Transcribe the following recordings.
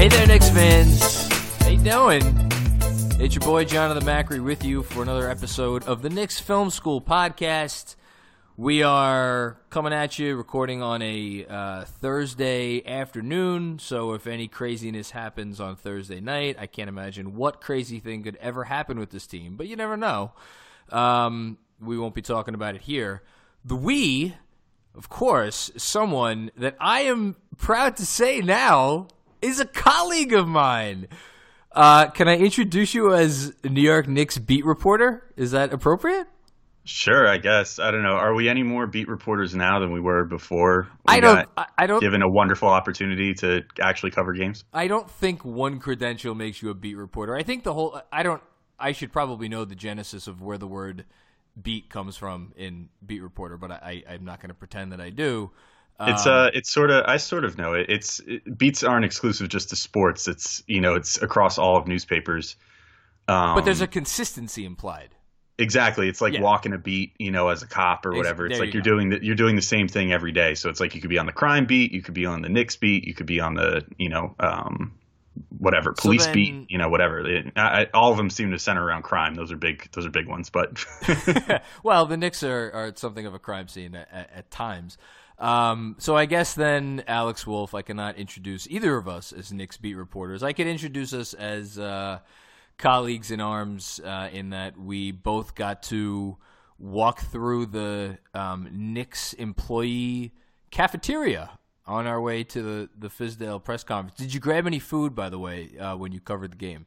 Hey there, Knicks fans. How you doing? It's your boy Jonathan Macri with you for another episode of the Knicks Film School podcast. We are coming at you, recording on a uh, Thursday afternoon. So if any craziness happens on Thursday night, I can't imagine what crazy thing could ever happen with this team. But you never know. Um, we won't be talking about it here. The we, of course, someone that I am proud to say now is a colleague of mine. Uh, can I introduce you as New York Knicks beat reporter? Is that appropriate? Sure, I guess. I don't know. Are we any more beat reporters now than we were before? We I don't. I, I don't. Given a wonderful opportunity to actually cover games. I don't think one credential makes you a beat reporter. I think the whole. I don't. I should probably know the genesis of where the word beat comes from in beat reporter, but I, I'm not going to pretend that I do. It's Um, uh, it's sort of. I sort of know it. It's it, beats aren't exclusive just to sports. It's you know, it's across all of newspapers. Um, but there's a consistency implied. exactly. It's like Yeah. walking a beat, you know, as a cop or whatever. It's there like you you're go. doing the, you're doing the same thing every day. So it's like you could be on the crime beat, you could be on the Knicks beat, you could be on the you know, um, whatever So police then- beat, you know, whatever. It, I, all of them seem to center around crime. Those are big. Those are big ones. But well, the Knicks are, are something of a crime scene at, at, at times. Um, so I guess then, Alex Wolf, I cannot introduce either of us as Knicks beat reporters. I could introduce us as uh, colleagues in arms uh, in that we both got to walk through the um, Knicks employee cafeteria on our way to the, the Fizdale press conference. Did you grab any food, by the way, uh, when you covered the game?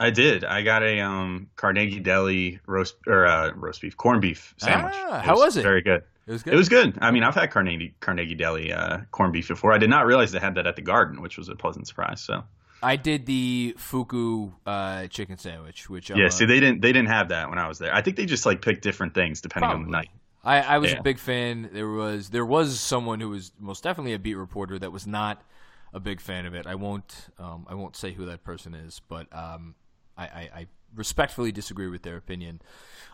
I did. I got a um, Carnegie Deli roast or uh, roast beef, corned beef sandwich. Ah, how was it? Very good. It was good. It was good. I mean, I've had Carnegie Carnegie Deli uh, corned beef before. I did not realize they had that at the Garden, which was a pleasant surprise. So I did the fuku uh, chicken sandwich, which I'm yeah, see, they didn't they didn't have that when I was there. I think they just like picked different things depending on the night. I, I was Yeah. a big fan. There was there was someone who was most definitely a beat reporter that was not a big fan of it. I won't um, I won't say who that person is, but um, I, I, I respectfully disagree with their opinion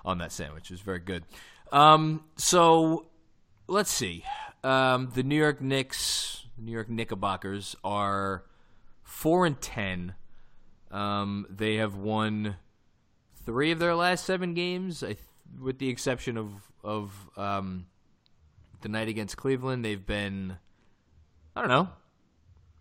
on that sandwich. It was very good. Um, so let's see. Um, the New York Knicks, New York Knickerbockers are four and ten. Um, they have won three of their last seven games, th- with the exception of of um, the night against Cleveland. They've been, I don't know,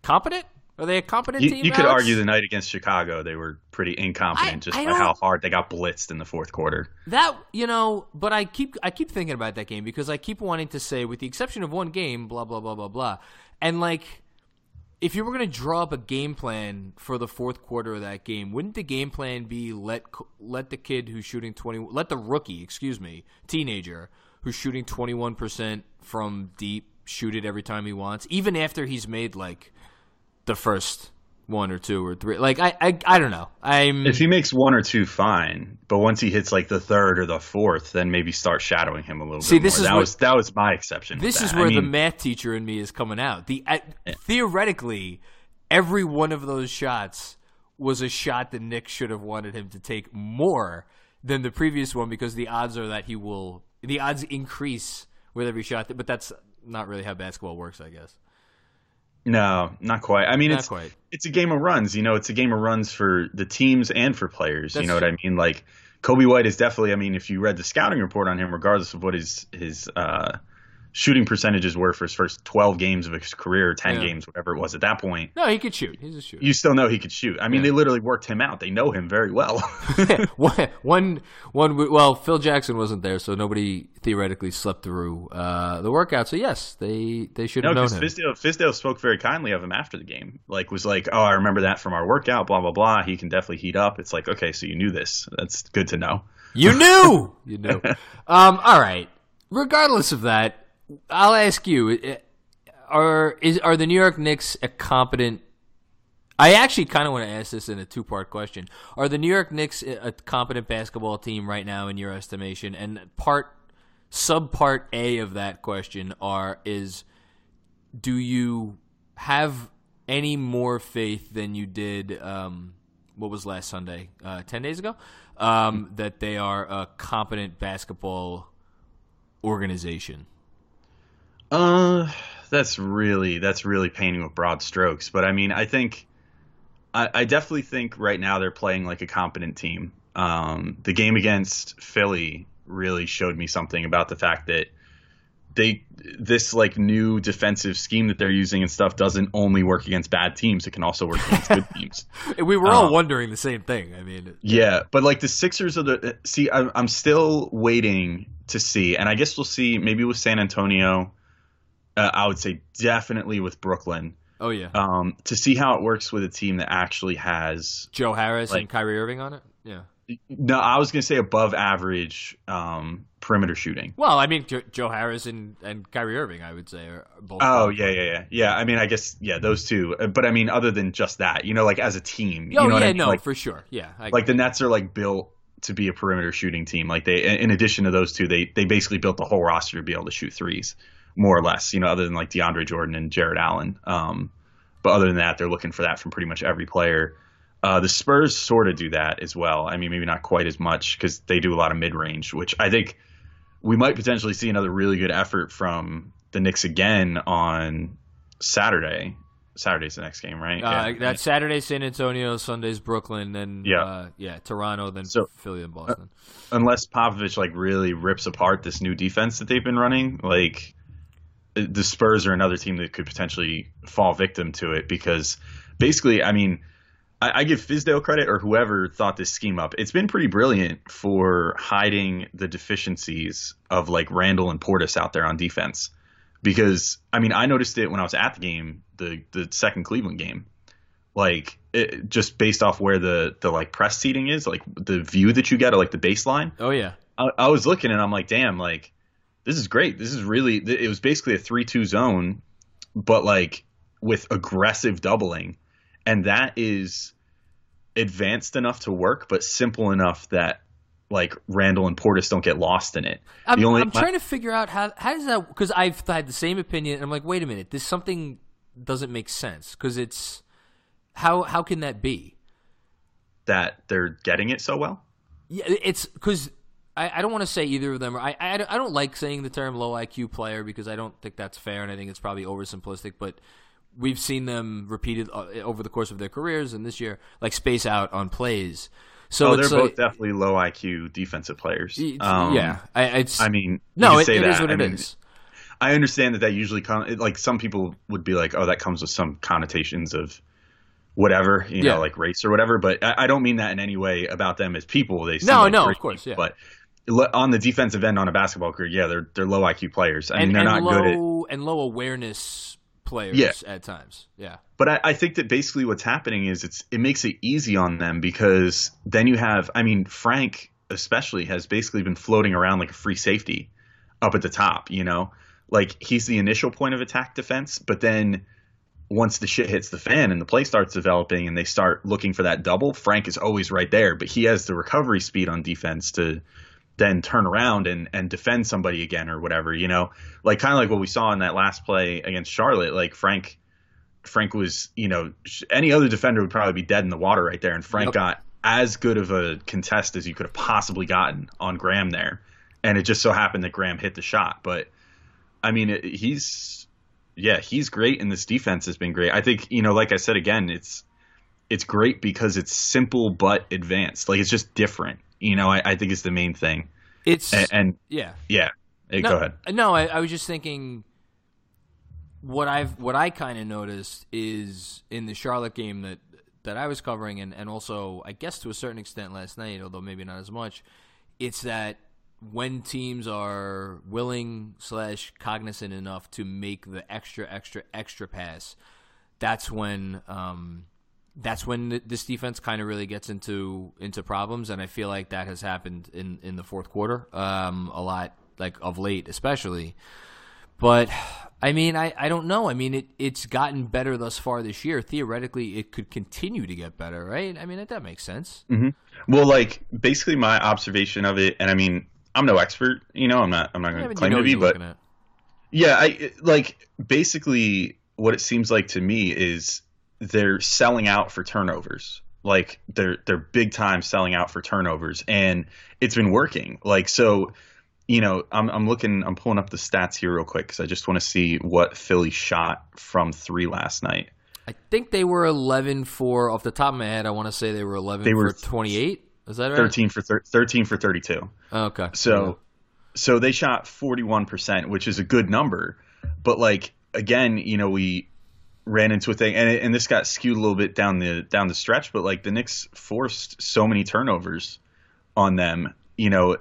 competent. Are they a competent You, team? you could argue the night against Chicago they were pretty incompetent I- just I by how hard they got blitzed in the fourth quarter. That you know, but I keep I keep thinking about that game because I keep wanting to say, with the exception of one game, blah blah blah blah blah, and like, if you were going to draw up a game plan for the fourth quarter of that game, wouldn't the game plan be let let the kid who's shooting twenty, let the rookie, excuse me, teenager who's shooting twenty one percent from deep shoot it every time he wants, even after he's made like the first one or two or three, like I I, I don't know, I'm If he makes one or two, fine. But once he hits like the third or the fourth, then maybe start shadowing him a little See, bit this more. is that what- was that was my exception. This is where I the math teacher in me is coming out. The uh, theoretically, every one of those shots was a shot that Nick should have wanted him to take more than the previous one because the odds are that he will. The odds increase with every shot, but that's not really how basketball works, I guess. No, not quite. I mean, Not it's quite. it's a game of runs. You know, it's a game of runs for the teams and for players. That's you know what I mean? Like Coby White is definitely. I mean, if you read the scouting report on him, regardless of what his his uh, shooting percentages were for his first 12 games of his career, 10 Yeah. games, whatever it was at that point, No, he could shoot. He's a shooter. you still know he could shoot. I mean, Yeah. they literally worked him out. They know him very well. one, one, one. Well, Phil Jackson wasn't there, so nobody theoretically slept through uh, the workout. So yes, they they should no, have known because him. Fizdale, Fizdale spoke very kindly of him after the game. Like, was like, oh, I remember that from our workout, blah, blah, blah. He can definitely heat up. It's like, okay, so you knew this. That's good to know. You knew. you knew. Um. All right. Regardless of that, I'll ask you: Are is are the New York Knicks a competent? I actually kind of want to ask this in a two part question. Are the New York Knicks a competent basketball team right now, in your estimation? And part sub part A of that question are is do you have any more faith than you did um, what was last Sunday, uh, ten days ago, um, that they are a competent basketball organization? Uh, that's really that's really painting with broad strokes. But I mean, I think I, I definitely think right now they're playing like a competent team. Um, the game against Philly really showed me something about the fact that they this like new defensive scheme that they're using and stuff doesn't only work against bad teams; it can also work against good teams. We were all Uh, wondering the same thing. I mean, Yeah, but like the Sixers are the see. I'm, I'm still waiting to see, and I guess we'll see. Maybe with San Antonio, uh, I would say definitely with Brooklyn, oh yeah, um, to see how it works with a team that actually has. Joe Harris and like- Kyrie Irving on it. Yeah. No, I was gonna say above average um, perimeter shooting. Well, I mean, Jo- Joe Harris and, and Kyrie Irving, I would say, are both. Oh yeah, yeah, yeah, yeah. I mean, I guess yeah, those two. Uh, But I mean, other than just that, you know, like as a team, Oh you know yeah, I mean? no, Like, for sure. Yeah, like the Nets are like built to be a perimeter shooting team. Like they, in addition to those two, they they basically built the whole roster to be able to shoot threes, more or less. You know, other than like DeAndre Jordan and Jarrett Allen. Um, but other than that, they're looking for that from pretty much every player. Uh, the Spurs sort of do that as well. I mean, maybe not quite as much because they do a lot of mid range, which I think we might potentially see another really good effort from the Knicks again on Saturday. Saturday's the next game, right? Uh, That's Saturday, San Antonio. Sunday's Brooklyn. Then Yeah. uh, yeah, Toronto. Then So- Philly and Boston. unless Popovich like really rips apart this new defense that they've been running, like the Spurs are another team that could potentially fall victim to it because basically, I mean, I, I give Fizdale credit or whoever thought this scheme up. It's been pretty brilliant for hiding the deficiencies of like Randle and Portis out there on defense. Because I mean, I noticed it when I was at the game, the the second Cleveland game like it, just based off where the the like press seating is, like the view that you get, or like the baseline. oh yeah, I, I was looking and I'm like, damn, like this is great. This is really. It was basically a three-two zone, but like with aggressive doubling, and that is advanced enough to work, but simple enough that like Randle and Portis don't get lost in it. I'm, the only I'm trying to figure out how how does that because I've had the same opinion. And I'm like, wait a minute, this something doesn't make sense because it's how how can that be? that they're getting it so well. Yeah, it's because I, I don't want to say either of them. I, I I don't like saying the term low IQ player because I don't think that's fair, and I think it's probably oversimplistic. But we've seen them repeated uh, over the course of their careers, and this year, like space out on plays. So oh, they're both like, definitely low IQ defensive players. Um, yeah, I, it's I mean, no, it, say it that. is what I it mean, is. I understand that that usually comes like some people would be like, oh, that comes with some connotations of whatever, you Yeah. know, like race or whatever. But I, I don't mean that in any way about them as people. They No, like no, of course, yeah. But on the defensive end on a basketball career, yeah, they're they're low IQ players. I and, mean, they're not good at. low and low awareness players Yeah. at times. Yeah, But I, I think that basically what's happening is it's it makes it easy on them because then you have I mean Frank especially has basically been floating around like a free safety up at the top, you know? Like he's the initial point of attack defense, but then once the shit hits the fan and the play starts developing and they start looking for that double, Frank is always right there, but he has the recovery speed on defense to then turn around and, and defend somebody again or whatever, you know? Like kind of like what we saw in that last play against Charlotte, like Frank Frank was, you know, any other defender would probably be dead in the water right there. And Frank Yep. got as good of a contest as you could have possibly gotten on Graham there. And it just so happened that Graham hit the shot. But I mean, it, he's, yeah, he's great. And this defense has been great. I think, you know, like I said again, it's, it's great because it's simple but advanced. Like it's just different. You know, I, I think is the main thing. it's And, and yeah. yeah, Hey, no, go ahead. No, I, I was just thinking. What I've what I kind of noticed is in the Charlotte game that that I was covering, and, and also I guess to a certain extent last night, although maybe not as much. It's that when teams are willing slash cognizant enough to make the extra extra extra pass, that's when um, that's when this defense kind of really gets into into problems, and I feel like that has happened in in the fourth quarter um, a lot, like of late, especially. But I mean, I, I don't know. I mean, it it's gotten better thus far this year. Theoretically, it could continue to get better, right? I mean, that, that makes sense. Mm-hmm. Well, like basically my observation of it, and I mean, I'm no expert, you know, I'm not I'm not going to Yeah, claim you know to be, but. Yeah, I like basically what it seems like to me is they're selling out for turnovers. Like they're they're big time selling out for turnovers, and it's been working. Like so, you know, I'm I'm looking, I'm pulling up the stats here real quick because I just want to see what Philly shot from three last night. I think they were 11 for off the top of my head. I want to say they were 11 They for were 28. Is that right? Thirteen for thir- thirteen for thirty two. Oh, okay. So so they shot 41%, which is a good number. But like again, you know, we ran into a thing and it, and this got skewed a little bit down the down the stretch, but like the Knicks forced so many turnovers on them, you know,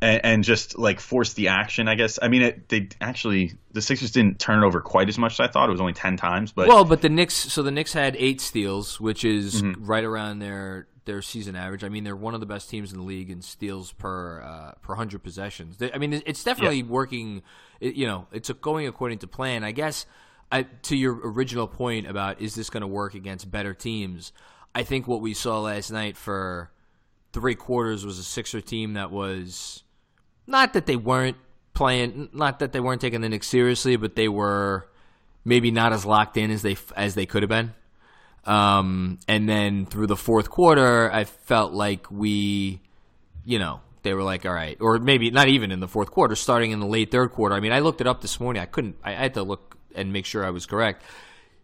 and, and just like forced the action, I guess. I mean, it, they actually the Sixers didn't turn it over quite as much as I thought. It was only 10 times, but well, but the Knicks. So the Knicks had eight steals, which is Mm-hmm. right around their their season average. I mean, they're one of the best teams in the league in steals per uh, per hundred possessions. They, I mean, it's definitely working. It, you know, it's going according to plan. I guess. I, to your original point about is this going to work against better teams? I think what we saw last night for three quarters was a Sixer team that was not that they weren't playing, not that they weren't taking the Knicks seriously, but they were maybe not as locked in as they as they could have been. Um, and then through the fourth quarter, I felt like we, you know, they were like, all right, or maybe not even in the fourth quarter, starting in the late third quarter. I mean, I looked it up this morning. I couldn't. I had to look and make sure I was correct.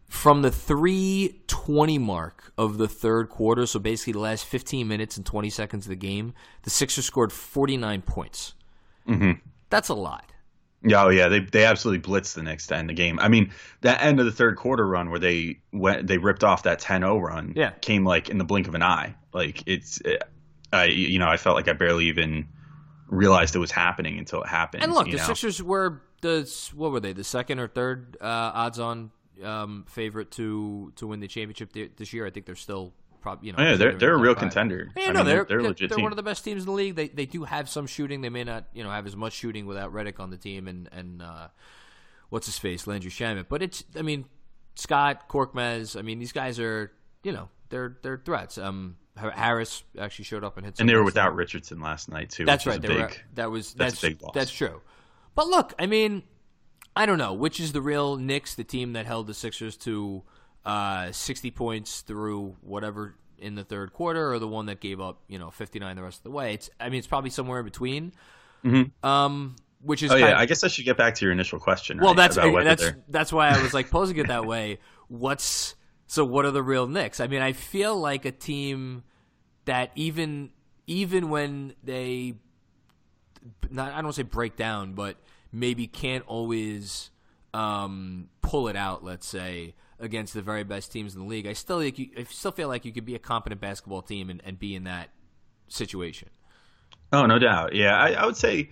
From the 320 mark of the third quarter, so basically the last 15 minutes and 20 seconds of the game, the Sixers scored 49 points. Mhm. That's a lot. Yeah, oh yeah, they they absolutely blitzed the Knicks to end the game. I mean, that end of the third quarter run where they went, they ripped off that 10-0 run. Yeah. came like in the blink of an eye. Like it's, I you know, I felt like I barely even realized it was happening until it happened. And look, the know? Sixers were the what were they? The second or third uh, odds-on um, favorite to to win the championship th- this year. I think they're still probably you know. Oh, yeah, they're they're a real five. contender. Yeah, I no, mean, they're they're they're, legit they're team. one of the best teams in the league. They they do have some shooting. They may not you know have as much shooting without Redick on the team and and uh, what's his face Landry Shamet. But it's I mean Scott Korkmaz. I mean these guys are you know they're they're threats. Um, Harris actually showed up and hit. some and they were without Richardson last night too. That's which right. a were, that was that's a that's big loss. that's true. But look, I mean, I don't know which is the real Knicks, the team that held the Sixers to uh, sixty points through whatever in the third quarter, or the one that gave up you know fifty nine the rest of the way. It's I mean it's probably somewhere in between. Um, which is Oh yeah, I guess I should get back to your initial question. well, right, that's that's they're- that's why I was like posing it that way. What's so? What are the real Knicks? I mean, I feel like a team that even even when they not I don't want to say break down, but maybe can't always um, pull it out. Let's say against the very best teams in the league. I still think you, I still feel like you could be a competent basketball team and, and be in that situation. Oh, no doubt. Yeah, I, I would say.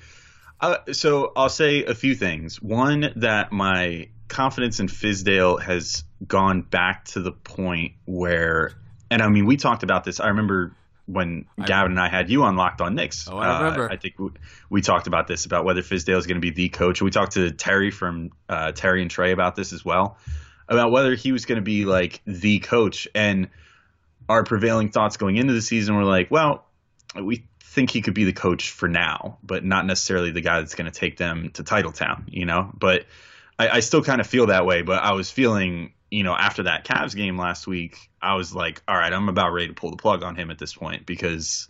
Uh, so I'll say a few things. One, that my confidence in Fizdale has gone back to the point where, and I mean, we talked about this. I remember when Gavin and I had you on Locked On Knicks. Oh, I remember. Uh, I think we, we talked about this about whether Fizdale is going to be the coach. We talked to Terry from uh, Terry and Trey about this as well, about whether he was going to be like the coach. And our prevailing thoughts going into the season were like, well, we think he could be the coach for now, but not necessarily the guy that's going to take them to Titletown, you know. But I, I still kind of feel that way. But I was feeling, you know, after that Cavs game last week, I was like, all right, I'm about ready to pull the plug on him at this point because,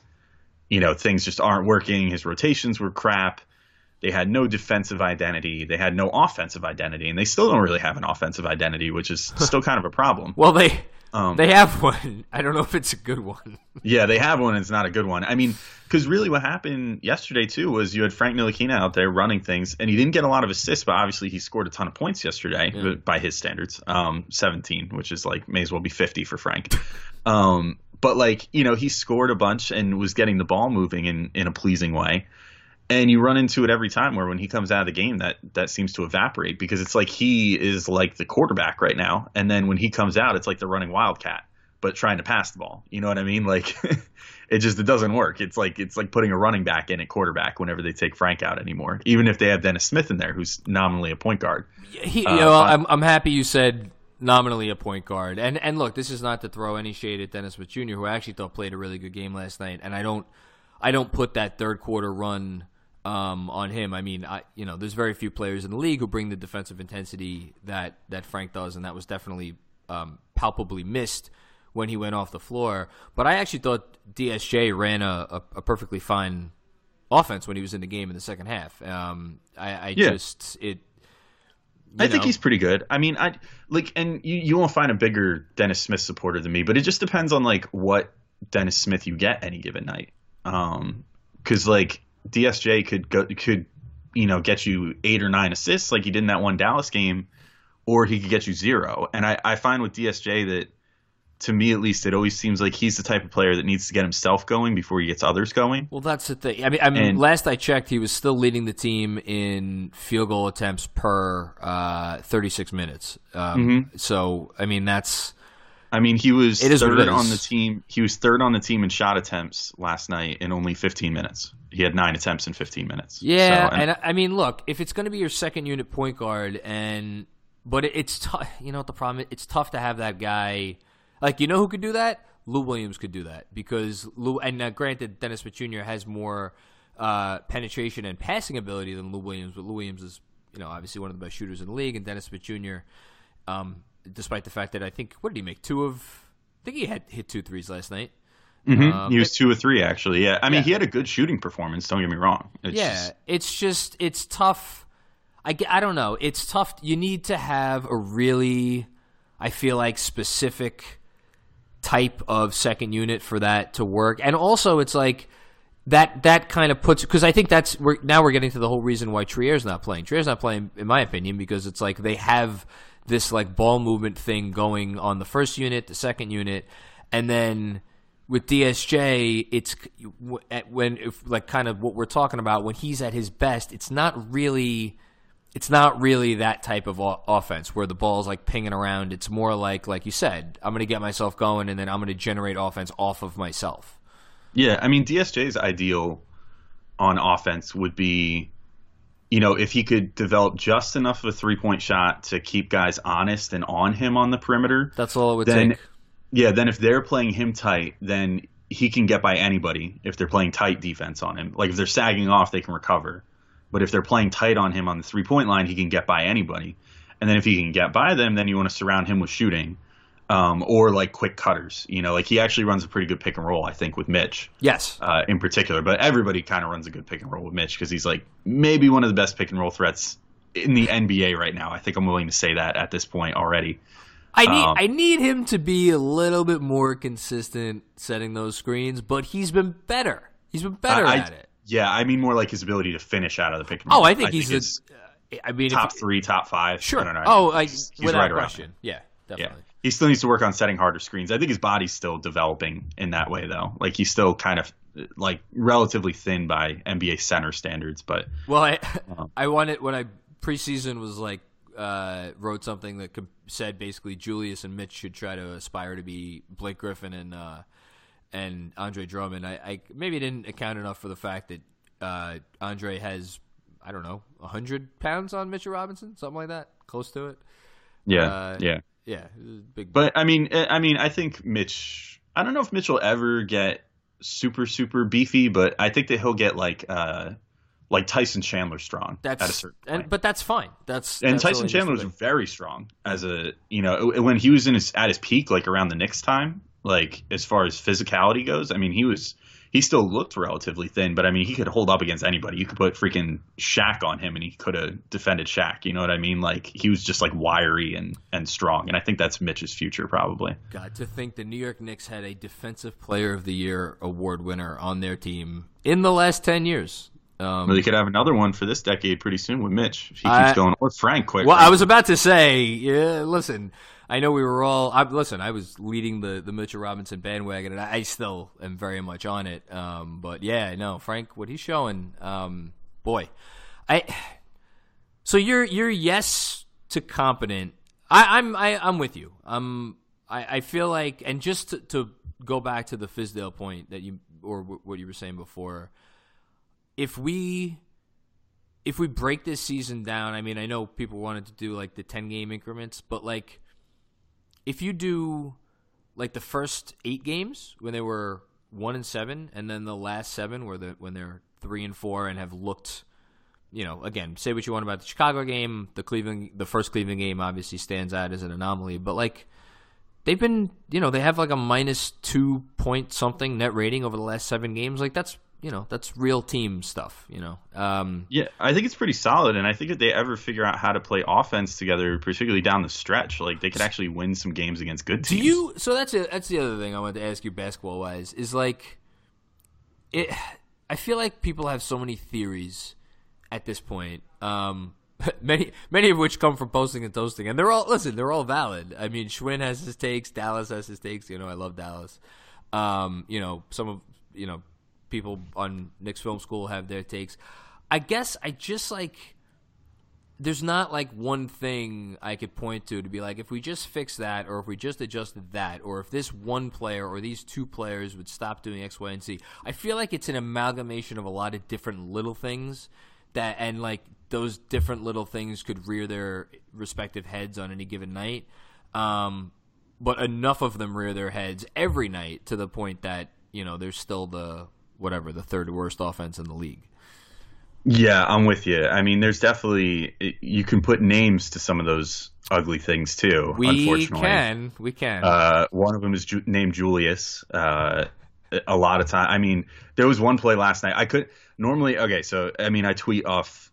you know, things just aren't working. His rotations were crap. They had no defensive identity. They had no offensive identity, and they still don't really have an offensive identity, which is still kind of a problem. Well, they Um, They have one. I don't know if it's a good one. Yeah, they have one. And it's not a good one. I mean, because really, what happened yesterday too was you had Frank Ntilikina out there running things, and he didn't get a lot of assists, but obviously he scored a ton of points yesterday Yeah. by his standards, um, 17, which is like may as well be 50 for Frank. um, but like you know, he scored a bunch and was getting the ball moving in in a pleasing way. And you run into it every time where when he comes out of the game that that seems to evaporate because it's like he is like the quarterback right now and then when he comes out it's like the running wildcat but trying to pass the ball. You know what I mean? Like it just it doesn't work. It's like it's like putting a running back in at quarterback whenever they take Frank out anymore. Even if they have Dennis Smith in there who's nominally a point guard. He, you Uh, know, I'm I'm happy you said nominally a point guard. And and look, this is not to throw any shade at Dennis Smith Jr., who I actually thought played a really good game last night. And I don't I don't put that third quarter run um, on him. I mean, I you know, there's very few players in the league who bring the defensive intensity that that Frank does, and that was definitely um, palpably missed when he went off the floor. But I actually thought DSJ ran a, a, a perfectly fine offense when he was in the game in the second half. Um, I, I Yeah. just it. I you think he's pretty good. I mean, I like, and you, you won't find a bigger Dennis Smith supporter than me, but it just depends on like what Dennis Smith you get any given night. Um, because like DSJ could go could you know get you eight or nine assists like he did in that one Dallas game, or he could get you zero. And I I find with DSJ that to me at least it always seems like he's the type of player that needs to get himself going before he gets others going. Well, that's the thing. I mean, I mean, And- last I checked, he was still leading the team in field goal attempts per uh, 36 minutes. Um, So, I mean, that's I mean, he was It is third it on the team. He was third on the team in shot attempts last night in only 15 minutes. He had nine attempts in 15 minutes. yeah. So, and, I- I mean, look, if it's going to be your second unit point guard, and but it, it's tough. You know what the problem? is? It's tough to have that guy. Like, you know who could do that? Lou Williams could do that because Lou. And uh, granted, Dennis Smith Jr. has more uh, penetration and passing ability than Lou Williams, but Lou Williams is, you know, obviously one of the best shooters in the league, and Dennis Smith Jr. Um, despite the fact that I think what did he make two of? I think he had hit two threes last night. Mhm. Um, he was two or three actually. Yeah, I mean, Yeah. he had a good shooting performance. Don't get me wrong. It's yeah, just- it's just it's tough. I, I don't know. It's tough. You need to have a really, I feel like specific type of second unit for that to work. And also, it's like that that kind of puts because I think that's we're now we're getting to the whole reason why Trier's not playing. Trier's not playing, in my opinion, because it's like they have this like ball movement thing going on the first unit, the second unit, and then with DSJ, it's when if like kind of what we're talking about when he's at his best. It's not really it's not really that type of offense where the ball's like pinging around. It's more like, like you said, I'm going to get myself going and then I'm going to generate offense off of myself. Yeah, I mean DSJ's ideal on offense would be, you know, if he could develop just enough of a three point shot to keep guys honest and on him on the perimeter. That's all it would Then- take. Yeah, then if they're playing him tight, then he can get by anybody if they're playing tight defense on him. Like if they're sagging off, they can recover. But if they're playing tight on him on the three point line, he can get by anybody. And then if he can get by them, then you want to surround him with shooting. Um, or like quick cutters, you know, like he actually runs a pretty good pick and roll, I think, with Mitch Yes. uh, in particular. But everybody kind of runs a good pick and roll with Mitch because he's like maybe one of the best pick and roll threats in the NBA right now. I think I'm willing to say that at this point already. I need Um, I need him to be a little bit more consistent setting those screens, but he's been better. He's been better I- at it. Yeah, I mean more like his ability to finish out of the pick and roll. Oh, I think he's it's a, I mean, if- top three, top five. Sure. I don't know. Oh, I, he's, he's without right around. Yeah, there. Yeah, definitely. He still needs to work on setting harder screens. I think his body's still developing in that way, though. Like he's still kind of like relatively thin by NBA center standards, but Well, I Um, I wanted when I preseason was like uh, wrote something that said basically Julius and Mitch should try to aspire to be Blake Griffin and uh, and Andre Drummond. I, I maybe didn't account enough for the fact that uh, Andre has I don't know hundred pounds on Mitchell Robinson, something like that, close to it. yeah, Uh, yeah. Yeah, big. But I mean, eh, I mean, I think Mitch. I don't know if Mitch will ever get super super beefy, but I think that he'll get like uh like Tyson Chandler strong that's at a certain point. and but that's fine. That's and that's Tyson Chandler was very strong as a you know when he was in his at his peak like around the Knicks time like as far as physicality goes I mean he was he still looked relatively thin, but I mean, he could hold up against anybody. You could put freaking Shaq on him, and he could have defended Shaq. You know what I mean? Like he was just like wiry and and strong, and I think that's Mitch's future probably. God, to think the New York Knicks had a Defensive Player of the Year award winner on their team in the last ten years. Um, well, they could have another one for this decade pretty soon with Mitch. If he keeps I, going, or Frank. Quick. Well, I was about to say, yeah. Listen, I know we were all. I, listen, I was leading the the Mitchell Robinson bandwagon, and I still am very much on it. Um, but yeah, no, Frank, what he's showing, um, boy, I. So you're you're yes to competent. I, I'm I, I'm with you. Um, I, I feel like, and just to, to go back to the Fizdale point that you or w- what you were saying before, if we if we break this season down, I mean, I know people wanted to do like the ten game increments, but like if you do like the first eight games when they were one and seven, and then the last seven where the when they're three and four and have looked, you know, again, say what you want about the Chicago game, the Cleveland, the first Cleveland game obviously stands out as an anomaly, but like they've been, you know, they have like a minus two point something net rating over the last seven games. Like that's you know that's real team stuff you know um, yeah i think it's pretty solid and i think if they ever figure out how to play offense together particularly down the stretch like they could actually win some games against good teams. do you so that's a, that's the other thing i wanted to ask you basketball wise is like it i feel like people have so many theories at this point um, many many of which come from posting and toasting and they're all listen they're all valid. I mean schwinn has his takes dallas has his takes you know i love dallas um, you know some of you know people on Knicks Film School have their takes. I guess I just like there's not like one thing I could point to to be like if we just fix that or if we just adjusted that or if this one player or these two players would stop doing X, Y, and Z. I feel like it's an amalgamation of a lot of different little things that and like those different little things could rear their respective heads on any given night. Um, but enough of them rear their heads every night to the point that you know there's still the whatever the third worst offense in the league. Yeah, I'm with you. I mean, there's definitely you can put names to some of those ugly things too. We unfortunately, can. We can. Uh, one of them is Ju- named Julius. Uh, a lot of time. I mean, there was one play last night. I could normally. Okay, so I mean, I tweet off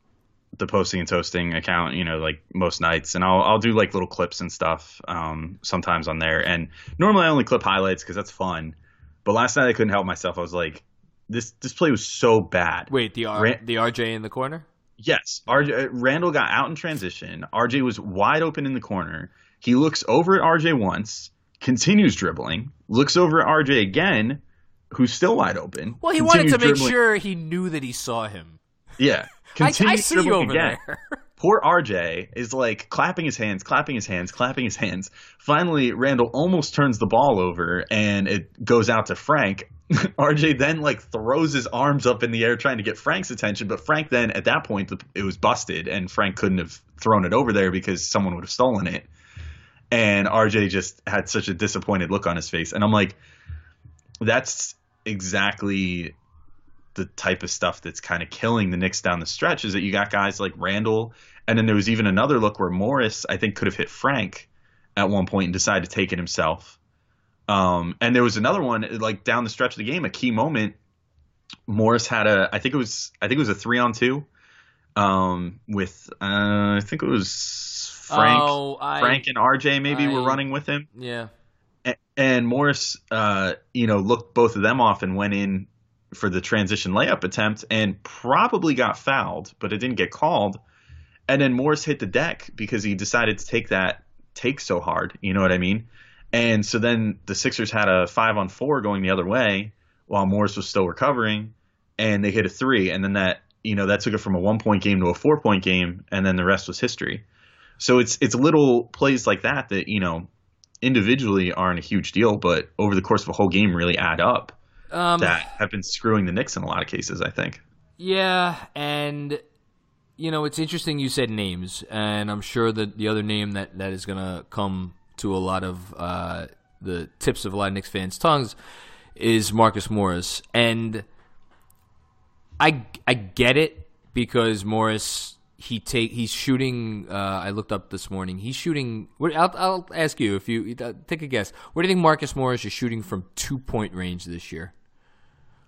the posting and toasting account, you know, like most nights, and I'll I'll do like little clips and stuff um, sometimes on there. And normally I only clip highlights because that's fun. But last night I couldn't help myself. I was like, this this play was so bad. Wait, the R- the RJ in the corner? Yes, RJ uh, Randle got out in transition. RJ was wide open in the corner. He looks over at RJ once, continues dribbling, looks over at RJ again, who's still wide open. Well, he wanted to make sure he knew that he saw him. Yeah, continues I, I see you over again. there. Poor RJ is like clapping his hands, clapping his hands, clapping his hands. Finally, Randle almost turns the ball over and it goes out to Frank. RJ then like throws his arms up in the air trying to get Frank's attention, but Frank then at that point it was busted and Frank couldn't have thrown it over there because someone would have stolen it. And RJ just had such a disappointed look on his face. And I'm like, that's exactly the type of stuff that's kind of killing the Knicks down the stretch is that you got guys like Randle, and then there was even another look where Morris, I think, could have hit Frank at one point and decided to take it himself. Um, and there was another one like down the stretch of the game, a key moment. Morris had a, I think it was, I think it was a three on two, um, with uh, I think it was Frank, oh, I, Frank and RJ maybe I, were running with him. Yeah. And, and Morris, uh, you know, looked both of them off and went in for the transition layup attempt and probably got fouled, but it didn't get called. And then Morris hit the deck because he decided to take that take so hard. You know what I mean? And so then the Sixers had a five on four going the other way while Morris was still recovering, and they hit a three. And then that you know that took it from a one point game to a four point game, and then the rest was history. So it's it's little plays like that that you know individually aren't a huge deal, but over the course of a whole game really add up. Um, that have been screwing the Knicks in a lot of cases, I think. Yeah, and you know, it's interesting you said names, and I'm sure that the other name that, that is going to come to a lot of uh, the tips of a lot of Knicks fans' tongues is Marcus Morris. And I, I get it because Morris he take he's shooting. Uh, I looked up this morning. He's shooting. I'll, I'll ask you if you uh, take a guess. What do you think Marcus Morris is shooting from two point range this year?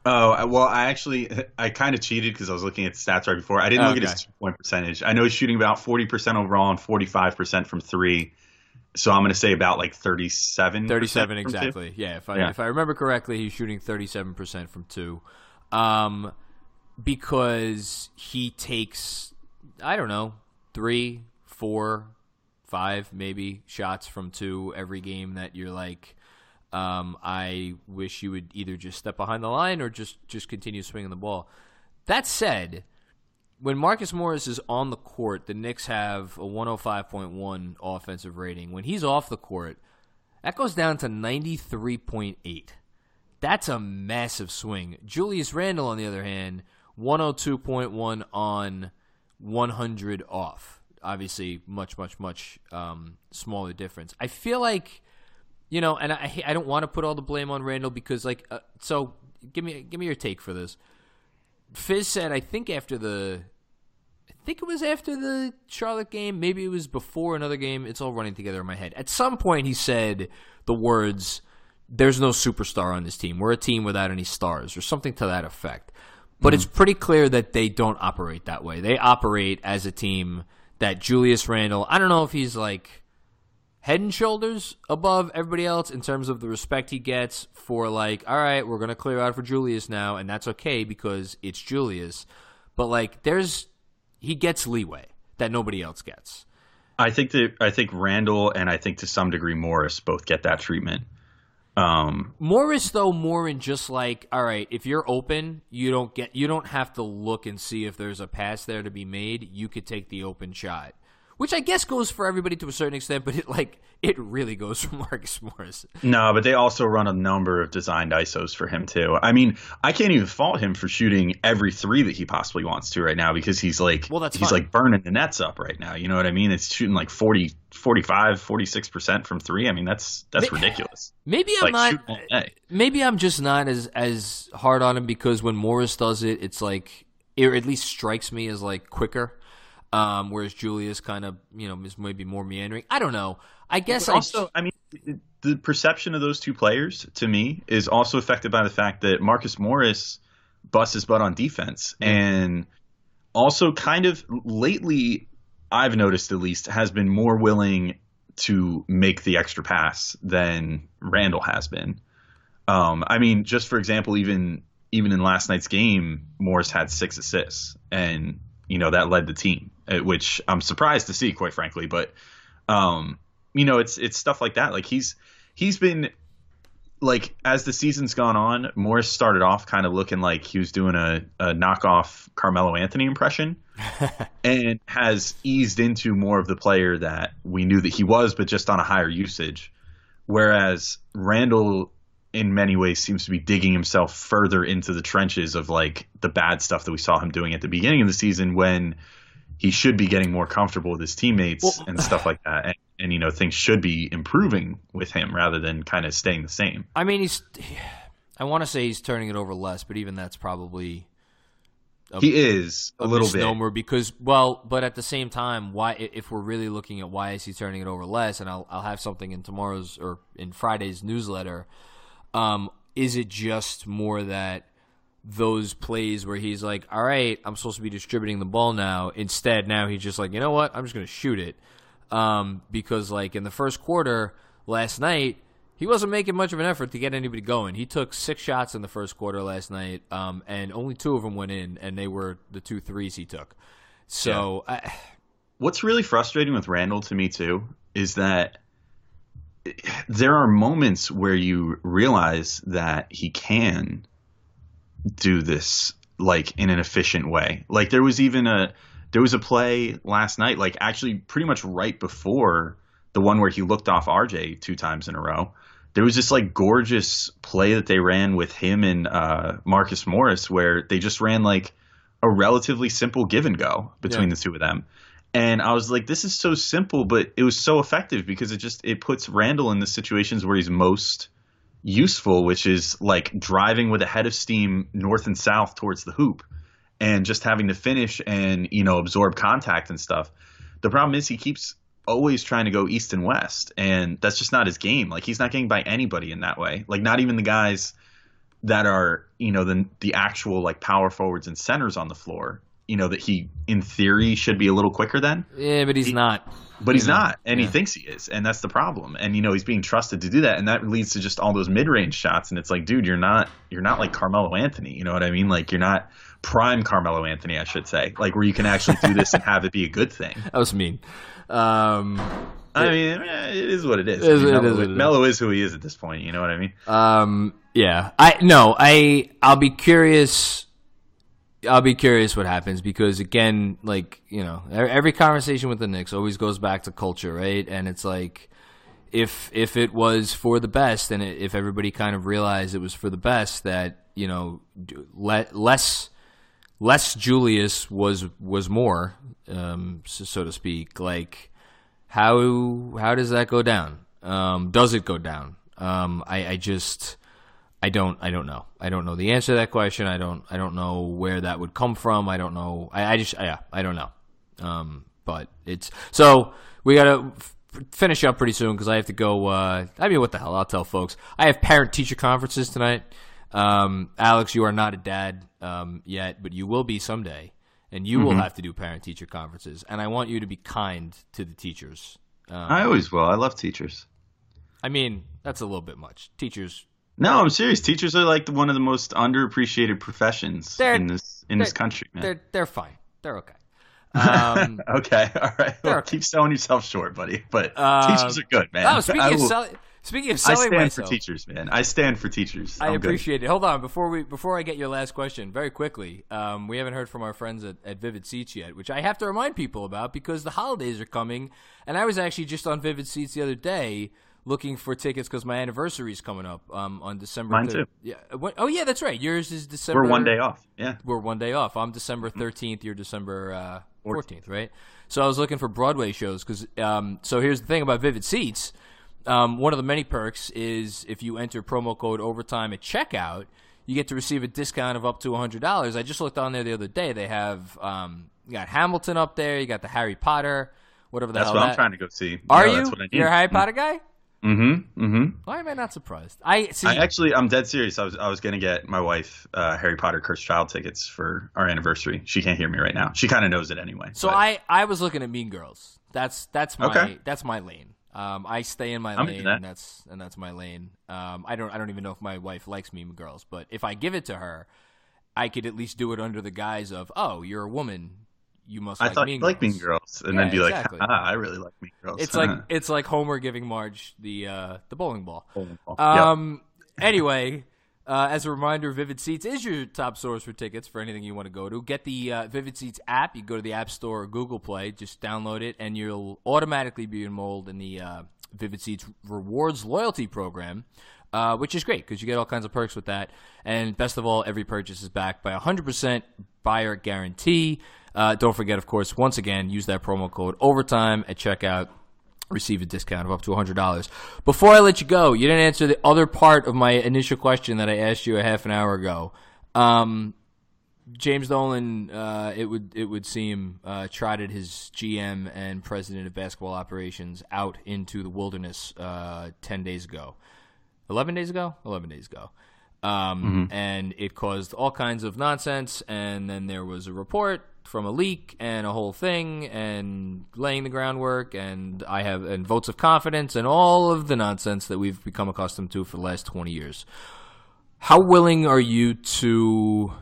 Oh well, I actually I kind of cheated because I was looking at the stats right before. I didn't look at his two point percentage. I know he's shooting about forty percent overall and forty five percent from three. So I'm going to say about like thirty seven. 37 exactly. Yeah, if I Yeah. if I remember correctly, he's shooting 37% from 2. Um because he takes I don't know, three, four, five maybe shots from 2 every game that you're like um, I wish you would either just step behind the line or just just continue swinging the ball. That said, when Marcus Morris is on the court, the Knicks have a 105.1 offensive rating. When he's off the court, that goes down to 93.8. That's a massive swing. Julius Randle, on the other hand, 102.1 on 100 off. Obviously, much, much, much um, smaller difference. I feel like, you know, and I, I don't want to put all the blame on Randle because, like, uh, so give me give me your take for this. Fizz said, I think after the, I think it was after the Charlotte game, maybe it was before another game. It's all running together in my head. At some point, he said the words, "There's no superstar on this team. We're a team without any stars," or something to that effect. But it's hmm. pretty clear that they don't operate that way. They operate as a team that Julius Randle. I don't know if he's like head and shoulders above everybody else in terms of the respect he gets for like all right we're going to clear out for Julius now and that's okay because it's Julius. But like there's he gets leeway that nobody else gets. I think that I think Randle and I think to some degree Morris both get that treatment. Um, Morris though more in just like all right if you're open you don't get you don't have to look and see if there's a pass there to be made. You could take the open shot which I guess goes for everybody to a certain extent but it like it really goes for Marcus Morris no, but they also run a number of designed ISOs for him too. I mean, I can't even fault him for shooting every three that he possibly wants to right now because he's like Well, that's he's fine. like burning the nets up right now. You know what I mean? It's shooting like 40, 45, 46% from three. I mean, that's that's Ma- ridiculous. maybe I'm Like not shooting all day. maybe I'm just not as as hard on him because when Morris does it, it's like it at least strikes me as like quicker. Um, whereas Julius kind of you know is maybe more meandering. I don't know. I guess But also, I mean, the perception of those two players to me is also affected by the fact that Marcus Morris busts his butt on defense, and also kind of lately, I've noticed at least, has been more willing to make the extra pass than Randle has been. Um, I mean, just for example, even even in last night's game, Morris had six assists, and you know that led the team, which I'm surprised to see, quite frankly. But um, you know, it's it's stuff like that. Like he's he's been like as the season's gone on, Morris started off kind of looking like he was doing a, a knockoff Carmelo Anthony impression, and has eased into more of the player that we knew that he was, but just on a higher usage. Whereas Randle, in many ways, seems to be digging himself further into the trenches of like the bad stuff that we saw him doing at the beginning of the season when he should be getting more comfortable with his teammates Well- and stuff like that. And, and you know things should be improving with him rather than kind of staying the same. I mean he's I want to say he's turning it over less, but even that's probably a, He is a, little bit. misnomer because well, but at the same time, why if we're really looking at why is he turning it over less? And I'll I'll have something in tomorrow's or in Friday's newsletter. Um, is it just more that those plays where he's like, all right, I'm supposed to be distributing the ball now. Instead, now he's just like, you know what? I'm just going to shoot it. Um, because like in the first quarter last night, he wasn't making much of an effort to get anybody going. He took six shots in the first quarter last night, um, and only two of them went in, and they were the two threes he took. So I, What's really frustrating with Randle to me too is that there are moments where you realize that he can do this like in an efficient way. Like there was even a there was a play last night, like actually pretty much right before the one where he looked off RJ two times in a row. There was this like gorgeous play that they ran with him and uh, Marcus Morris, where they just ran like a relatively simple give and go between Yeah. the two of them. And I was like, this is so simple, but it was so effective because it just it puts Randle in the situations where he's most useful, which is like driving with a head of steam north and south towards the hoop and just having to finish and, you know, absorb contact and stuff. The problem is he keeps always trying to go east and west, and that's just not his game. Like he's not getting by anybody in that way. Like not even the guys that are you know the the actual like power forwards and centers on the floor. You know that he in theory should be a little quicker than. Yeah, but he's He- not. But he's know, not, and yeah. he thinks he is, and that's the problem. And you know he's being trusted to do that, and that leads to just all those mid-range shots. And it's like, dude, you're not, you're not like Carmelo Anthony. You know what I mean? Like you're not prime Carmelo Anthony, I should say. Like where you can actually do this and have it be a good thing. That was mean. Um, I mean, eh, it is what it is. It is- I mean, it Melo, is what it is. Melo is who he is at this point. You know what I mean? Um, yeah, I no, I I'll be curious. I'll be curious what happens because again, like you know, every conversation with the Knicks always goes back to culture, right? And it's like if if it was for the best, and if everybody kind of realized it was for the best, that you know, less less Julius was was more, um, so to speak. Like how how does that go down? Um, does it go down? Um, I, I just I don't I don't know. I don't know the answer to that question. I don't I don't know where that would come from. I don't know. I, I just yeah I don't know. Um, but it's so we gotta f- finish up pretty soon because I have to go. Uh, I mean, what the hell? I'll tell folks. I have parent teacher conferences tonight. Um, Alex, you are not a dad um, yet, but you will be someday, and you will have to do parent teacher conferences. And I want you to be kind to the teachers. Um, I always will. I love teachers. I mean, that's a little bit much. Teachers, No, I'm serious. Teachers are like the, one of the most underappreciated professions They're- in this in this country, man. they're they're fine. They're okay. Um, okay, all right. Well, They're- keep selling yourself short, buddy. But Uh, teachers are good, man. oh, speaking I of will- selling, speaking of I selling stand myself, for teachers, man. I stand for teachers. I I'm good. appreciate it. Hold on, before we before I get your last question, very quickly, um, we haven't heard from our friends at, at Vivid Seats yet, which I have to remind people about because the holidays are coming, and I was actually just on Vivid Seats the other day looking for tickets because my anniversary is coming up um, on December. Mine 3rd. too. Yeah. oh yeah, that's right. Yours is December. We're one day off. Yeah. we're one day off. I'm December 13th. You're December uh, 14th, right? So I was looking for Broadway shows because. Um, so here's the thing about Vivid Seats. Um, one of the many perks is if you enter promo code overtime at checkout, you get to receive a discount of up to $100. I just looked on there the other day. They have um, you got Hamilton up there. You got the Harry Potter, whatever the That's hell what that. I'm trying to go see. Are Yeah, you? That's what I need. You're a Harry Potter guy? Mm-hmm. Mm-hmm. Why am I not surprised? I see. I actually, I'm dead serious. I was, I was gonna get my wife uh, Harry Potter Cursed Child tickets for our anniversary. She can't hear me right now. She kind of knows it anyway. So but- I, I was looking at Mean Girls. That's that's my Okay. that's my lane. Um, I stay in my I'm lane, that. and that's and that's my lane. Um, I don't I don't even know if my wife likes Mean Girls, but if I give it to her, I could at least do it under the guise of, oh, you're a woman, you must I like thought mean like Girls. Mean Girls, and Yeah, then be like, ah, I really like Mean Girls. It's like it's like Homer giving Marge the uh, the bowling ball. Yep. Um. Anyway, uh, as a reminder, Vivid Seats is your top source for tickets for anything you want to go to. Get the uh, Vivid Seats app. You go to the App Store or Google Play. Just download it, and you'll automatically be enrolled in the uh, Vivid Seats Rewards loyalty program. Uh, which is great because you get all kinds of perks with that. And best of all, every purchase is backed by a 100% buyer guarantee. Uh, don't forget, of course, once again, use that promo code OVERTIME at checkout receive a discount of up to $100. Before I let you go, you didn't answer the other part of my initial question that I asked you a half an hour ago. Um, James Dolan, uh, it would it would seem, uh, trotted his GM and president of basketball operations out into the wilderness uh, ten days ago, eleven days ago, eleven days ago, um, and it caused all kinds of nonsense. And then there was a report from a leak and a whole thing, and laying the groundwork, and I have and votes of confidence, and all of the nonsense that we've become accustomed to for the last twenty years. How willing are you to?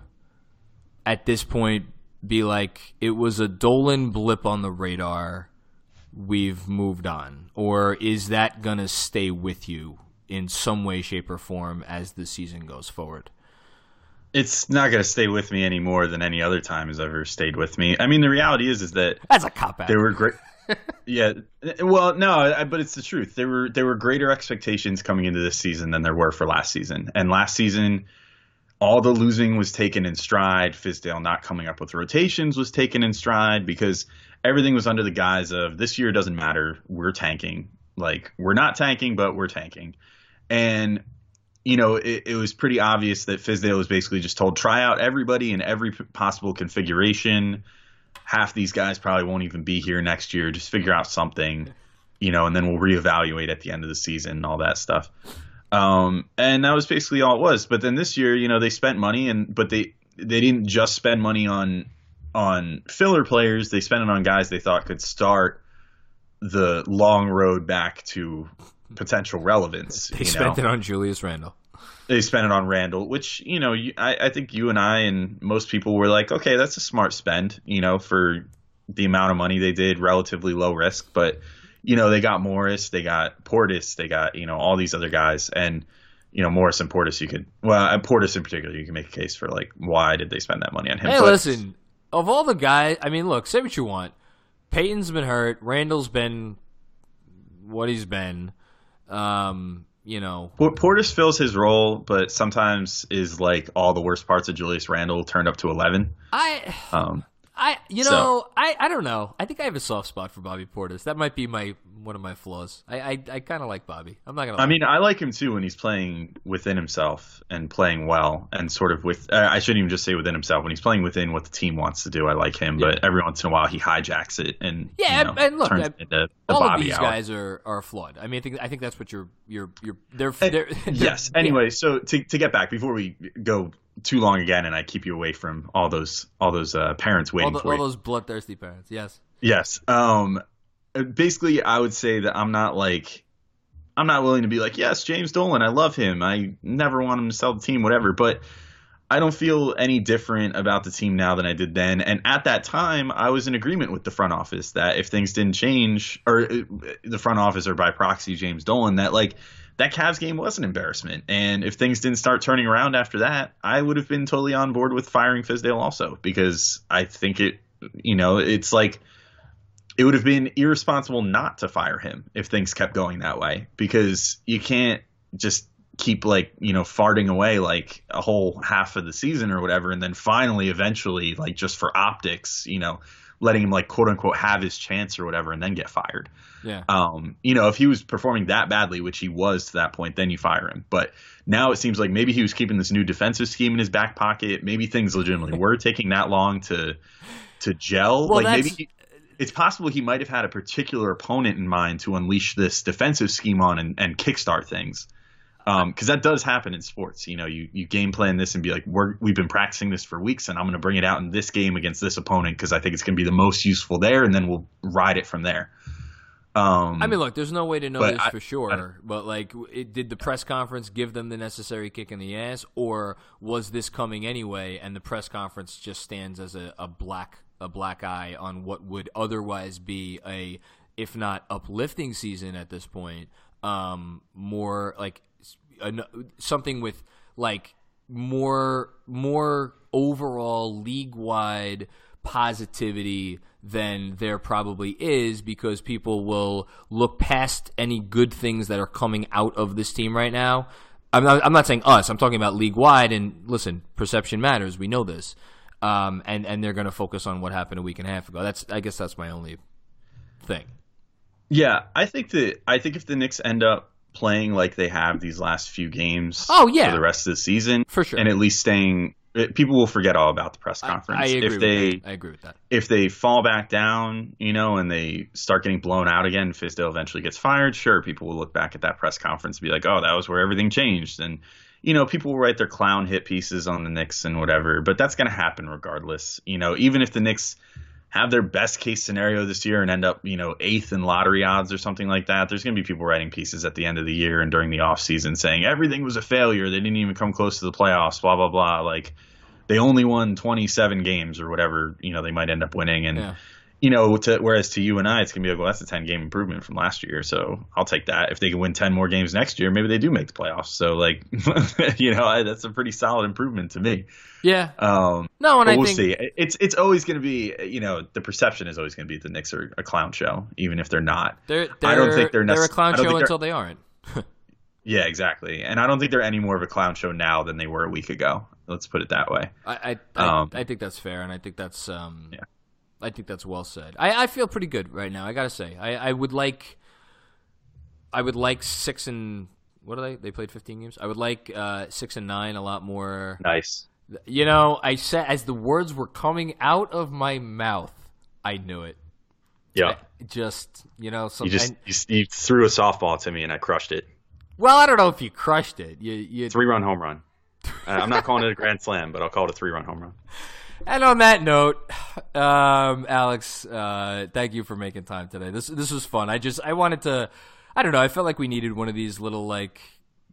at this point be like it was a Dolan blip on the radar. We've moved on, or is that gonna stay with you in some way, shape, or form as the season goes forward? It's not going to stay with me any more than any other time has ever stayed with me. I mean, the reality is, is that That's a cop out. there were great. yeah, well, no, I, but it's the truth. There were there were greater expectations coming into this season than there were for last season. And last season, all the losing was taken in stride. Fizdale not coming up with rotations was taken in stride because everything was under the guise of this year doesn't matter. We're tanking. Like we're not tanking, but we're tanking. And you know, it, it was pretty obvious that Fizdale was basically just told try out everybody in every possible configuration. Half these guys probably won't even be here next year. Just figure out something, you know, and then we'll reevaluate at the end of the season and all that stuff. Um, and that was basically all it was. But then this year, you know, they spent money and but they they didn't just spend money on on filler players. They spent it on guys they thought could start the long road back to potential relevance. They spent know? it on Julius Randle. they spent it on Randle, which you know, you, I, I think you and I and most people were like, okay, that's a smart spend, you know, for the amount of money they did, relatively low risk. But you know, they got Morris, they got Portis, they got you know all these other guys, and you know Morris and Portis, you could well, and Portis in particular, you can make a case for like why did they spend that money on him? Hey, But- listen, of all the guys, I mean, look, say what you want. Payton's been hurt. Randle's been what he's been. Um, you know, Por- Portis fills his role, but sometimes is like all the worst parts of Julius Randle turned up to eleven. I, Um, I, you So- know, I, I don't know. I think I have a soft spot for Bobby Portis. That might be my one of my flaws. I, I, I kind of like Bobby. I'm not gonna. I mean, I like him too when he's playing within himself and playing well, and sort of with. Uh, I shouldn't even just say within himself. When he's playing within what the team wants to do, I like him. But every once in a while, he hijacks it and Yeah, you know, and look, turns I- into the all Bobby of these hour. guys are, are flawed. I mean, I think I think that's what you're you're you're they're, they're, yes. they're- Anyway, so to to get back before we go too long again, and I keep you away from all those all those uh, parents all, waiting the, for all you. those bloodthirsty parents. Yes. Yes. Um basically I would say that I'm not like I'm not willing to be like, yes, James Dolan, I love him. I never want him to sell the team, whatever. But I don't feel any different about the team now than I did then. And at that time, I was in agreement with the front office that if things didn't change, or uh, the front office, or by proxy, James Dolan, that like that Cavs game was an embarrassment. And if things didn't start turning around after that, I would have been totally on board with firing Fizdale also because I think it, you know, it's like it would have been irresponsible not to fire him if things kept going that way because you can't just keep like you know farting away like a whole half of the season or whatever and then finally eventually like just for optics you know letting him like quote unquote have his chance or whatever and then get fired Yeah. um, you know, if he was performing that badly, which he was to that point, then you fire him. But now it seems like maybe he was keeping this new defensive scheme in his back pocket. Maybe things legitimately were taking that long to to gel. Well, like maybe it's possible he might have had a particular opponent in mind to unleash this defensive scheme on and, and kickstart things. Because that does happen in sports. You know, you, you game plan this and be like, We're, we've been practicing this for weeks, and I'm going to bring it out in this game against this opponent because I think it's going to be the most useful there, and then we'll ride it from there. Um, I mean, look, there's no way to know this I- for sure, but like, it, did the press conference give them the necessary kick in the ass, or was this coming anyway, and the press conference just stands as a, a black a black eye on what would otherwise be a, if not uplifting season at this point, um, more like an, something with like more more overall league wide positivity than there probably is because people will look past any good things that are coming out of this team right now. I'm not, I'm not saying us. I'm talking about league wide. And listen, perception matters. We know this. Um, and and they're going to focus on what happened a week and a half ago. That's I guess that's my only thing. Yeah, I think that I think if the Knicks end up playing like they have these last few games Oh, yeah. for the rest of the season For sure. and at least staying people will forget all about the press conference I, agree if with they that. I agree with that. if they fall back down, you know, and they start getting blown out again, Fizdale eventually gets fired, sure, people will look back at that press conference and be like, oh, that was where everything changed. And, you know, people will write their clown hit pieces on the Knicks and whatever, but that's going to happen regardless. You know, even if the Knicks have their best case scenario this year and end up, you know, eighth in lottery odds or something like that, there's going to be people writing pieces at the end of the year and during the offseason saying everything was a failure. They didn't even come close to the playoffs, blah, blah, blah. Like, they only won 27 games or whatever, you know, they might end up winning. And, Yeah. You know, to, whereas to you and I, it's going to be like, well, that's a 10 game improvement from last year. So I'll take that. If they can win 10 more games next year, maybe they do make the playoffs. So, like, you know, I, that's a pretty solid improvement to me. Yeah. Um, No, and I we'll think see. It's it's always going to be, you know, the perception is always going to be the Knicks are a clown show, even if they're not. they're, they're I don't think they're they're a clown show until they aren't. Yeah, exactly. And I don't think they're any more of a clown show now than they were a week ago. Let's put it that way. I I, I, Um, I think that's fair, and I think that's um, Yeah. I think that's well said. I, I feel pretty good right now. I gotta say, I, I would like, I would like six and what are they? They played fifteen games. I would like uh, six and nine a lot more. Nice. You know, I said as the words were coming out of my mouth, I knew it. Yeah. Just you know, some, You just you threw a softball to me and I crushed it. Well, I don't know if you crushed it. You, you Three run home run. Uh, I'm not calling it a grand slam, but I'll call it a three run home run. And on that note, um, Alex, uh, thank you for making time today. This this was fun. I just I wanted to, I don't know. I felt like we needed one of these little like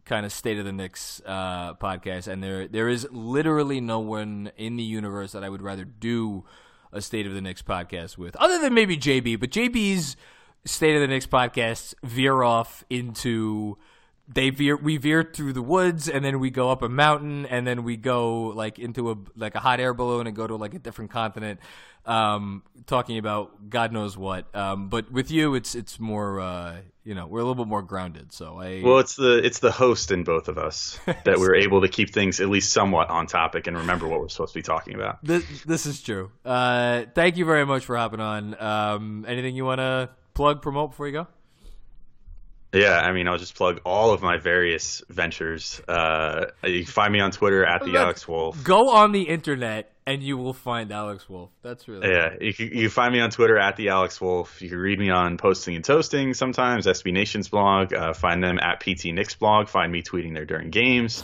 kind of state of the Knicks uh, podcasts, and there there is literally no one in the universe that I would rather do a state of the Knicks podcast with, other than maybe JB. But JB's state of the Knicks podcasts veer off into they veer we veer through the woods and then we go up a mountain and then we go like into a like a hot air balloon and go to like a different continent um talking about god knows what. Um but with you it's it's more uh you know we're a little bit more grounded so i Well, it's the it's the host in both of us that we're able to keep things at least somewhat on topic and remember what we're supposed to be talking about. this, this is true. Uh thank you very much for hopping on. Um anything you want to plug promote before you go Yeah, I mean, I'll just plug all of my various ventures. Uh, you can find me on Twitter at the Look, Alex Wolf. go on the internet and you will find alex wolf that's really Yeah, you can, you can find me on Twitter at the Alex Wolf. You can read me on Posting and Toasting sometimes, SB Nation's blog. Uh, find them at PT Knicks blog. Find me tweeting there during games.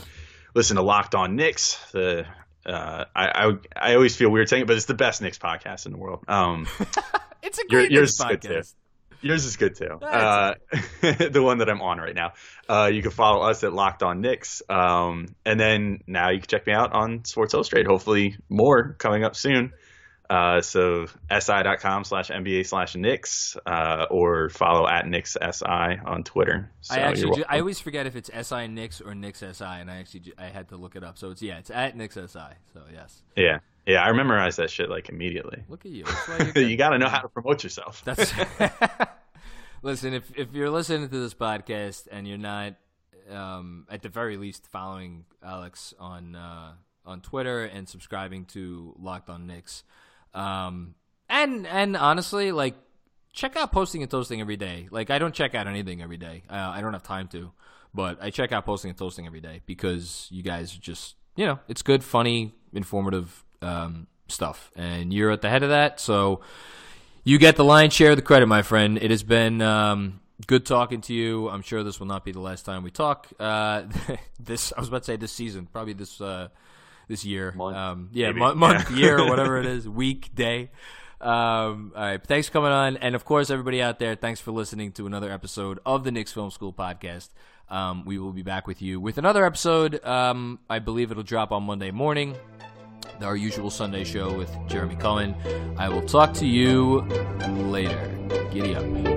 Listen to Locked On Knicks. The uh, I, I I always feel weird saying it, but it's the best Knicks podcast in the world. Um, it's a great Knicks is good, too. podcast Yours is good too. Uh, the one that I'm on right now. Uh, you can follow us at Locked On Knicks. Um, and then now you can check me out on Sports Illustrated. Hopefully more coming up soon. Uh, so si.com slash NBA slash Knicks, uh, or follow at Knicks SI on Twitter. So I actually, you're I always forget if it's SI Knicks or Knicks SI, and I actually I had to look it up. So it's yeah, it's at Knicks SI. So yes, yeah, yeah, I memorized that shit like immediately. look at you. You got to know how to promote yourself. That's listen. If if you're listening to this podcast and you're not, um, at the very least, following Alex on uh, on Twitter and subscribing to Locked On Knicks, um, and and honestly, like check out posting and toasting every day. Like I don't check out anything every day. Uh, I don't have time to, but I check out posting and toasting every day because you guys are just you know it's good, funny, informative um, stuff, and you're at the head of that. So you get the lion's share of the credit, my friend. It has been um, good talking to you. I'm sure this will not be the last time we talk. Uh, this I was about to say this season, probably this uh, this year. Month, um, yeah, month, year, whatever it is, week, day. Um, all right, thanks for coming on, and of course, everybody out there, thanks for listening to another episode of the Knicks Film School podcast. Um, we will be back with you with another episode. Um, I believe it'll drop on Monday morning our usual Sunday show with Jeremy Cohen. I will talk to you later. Giddy up.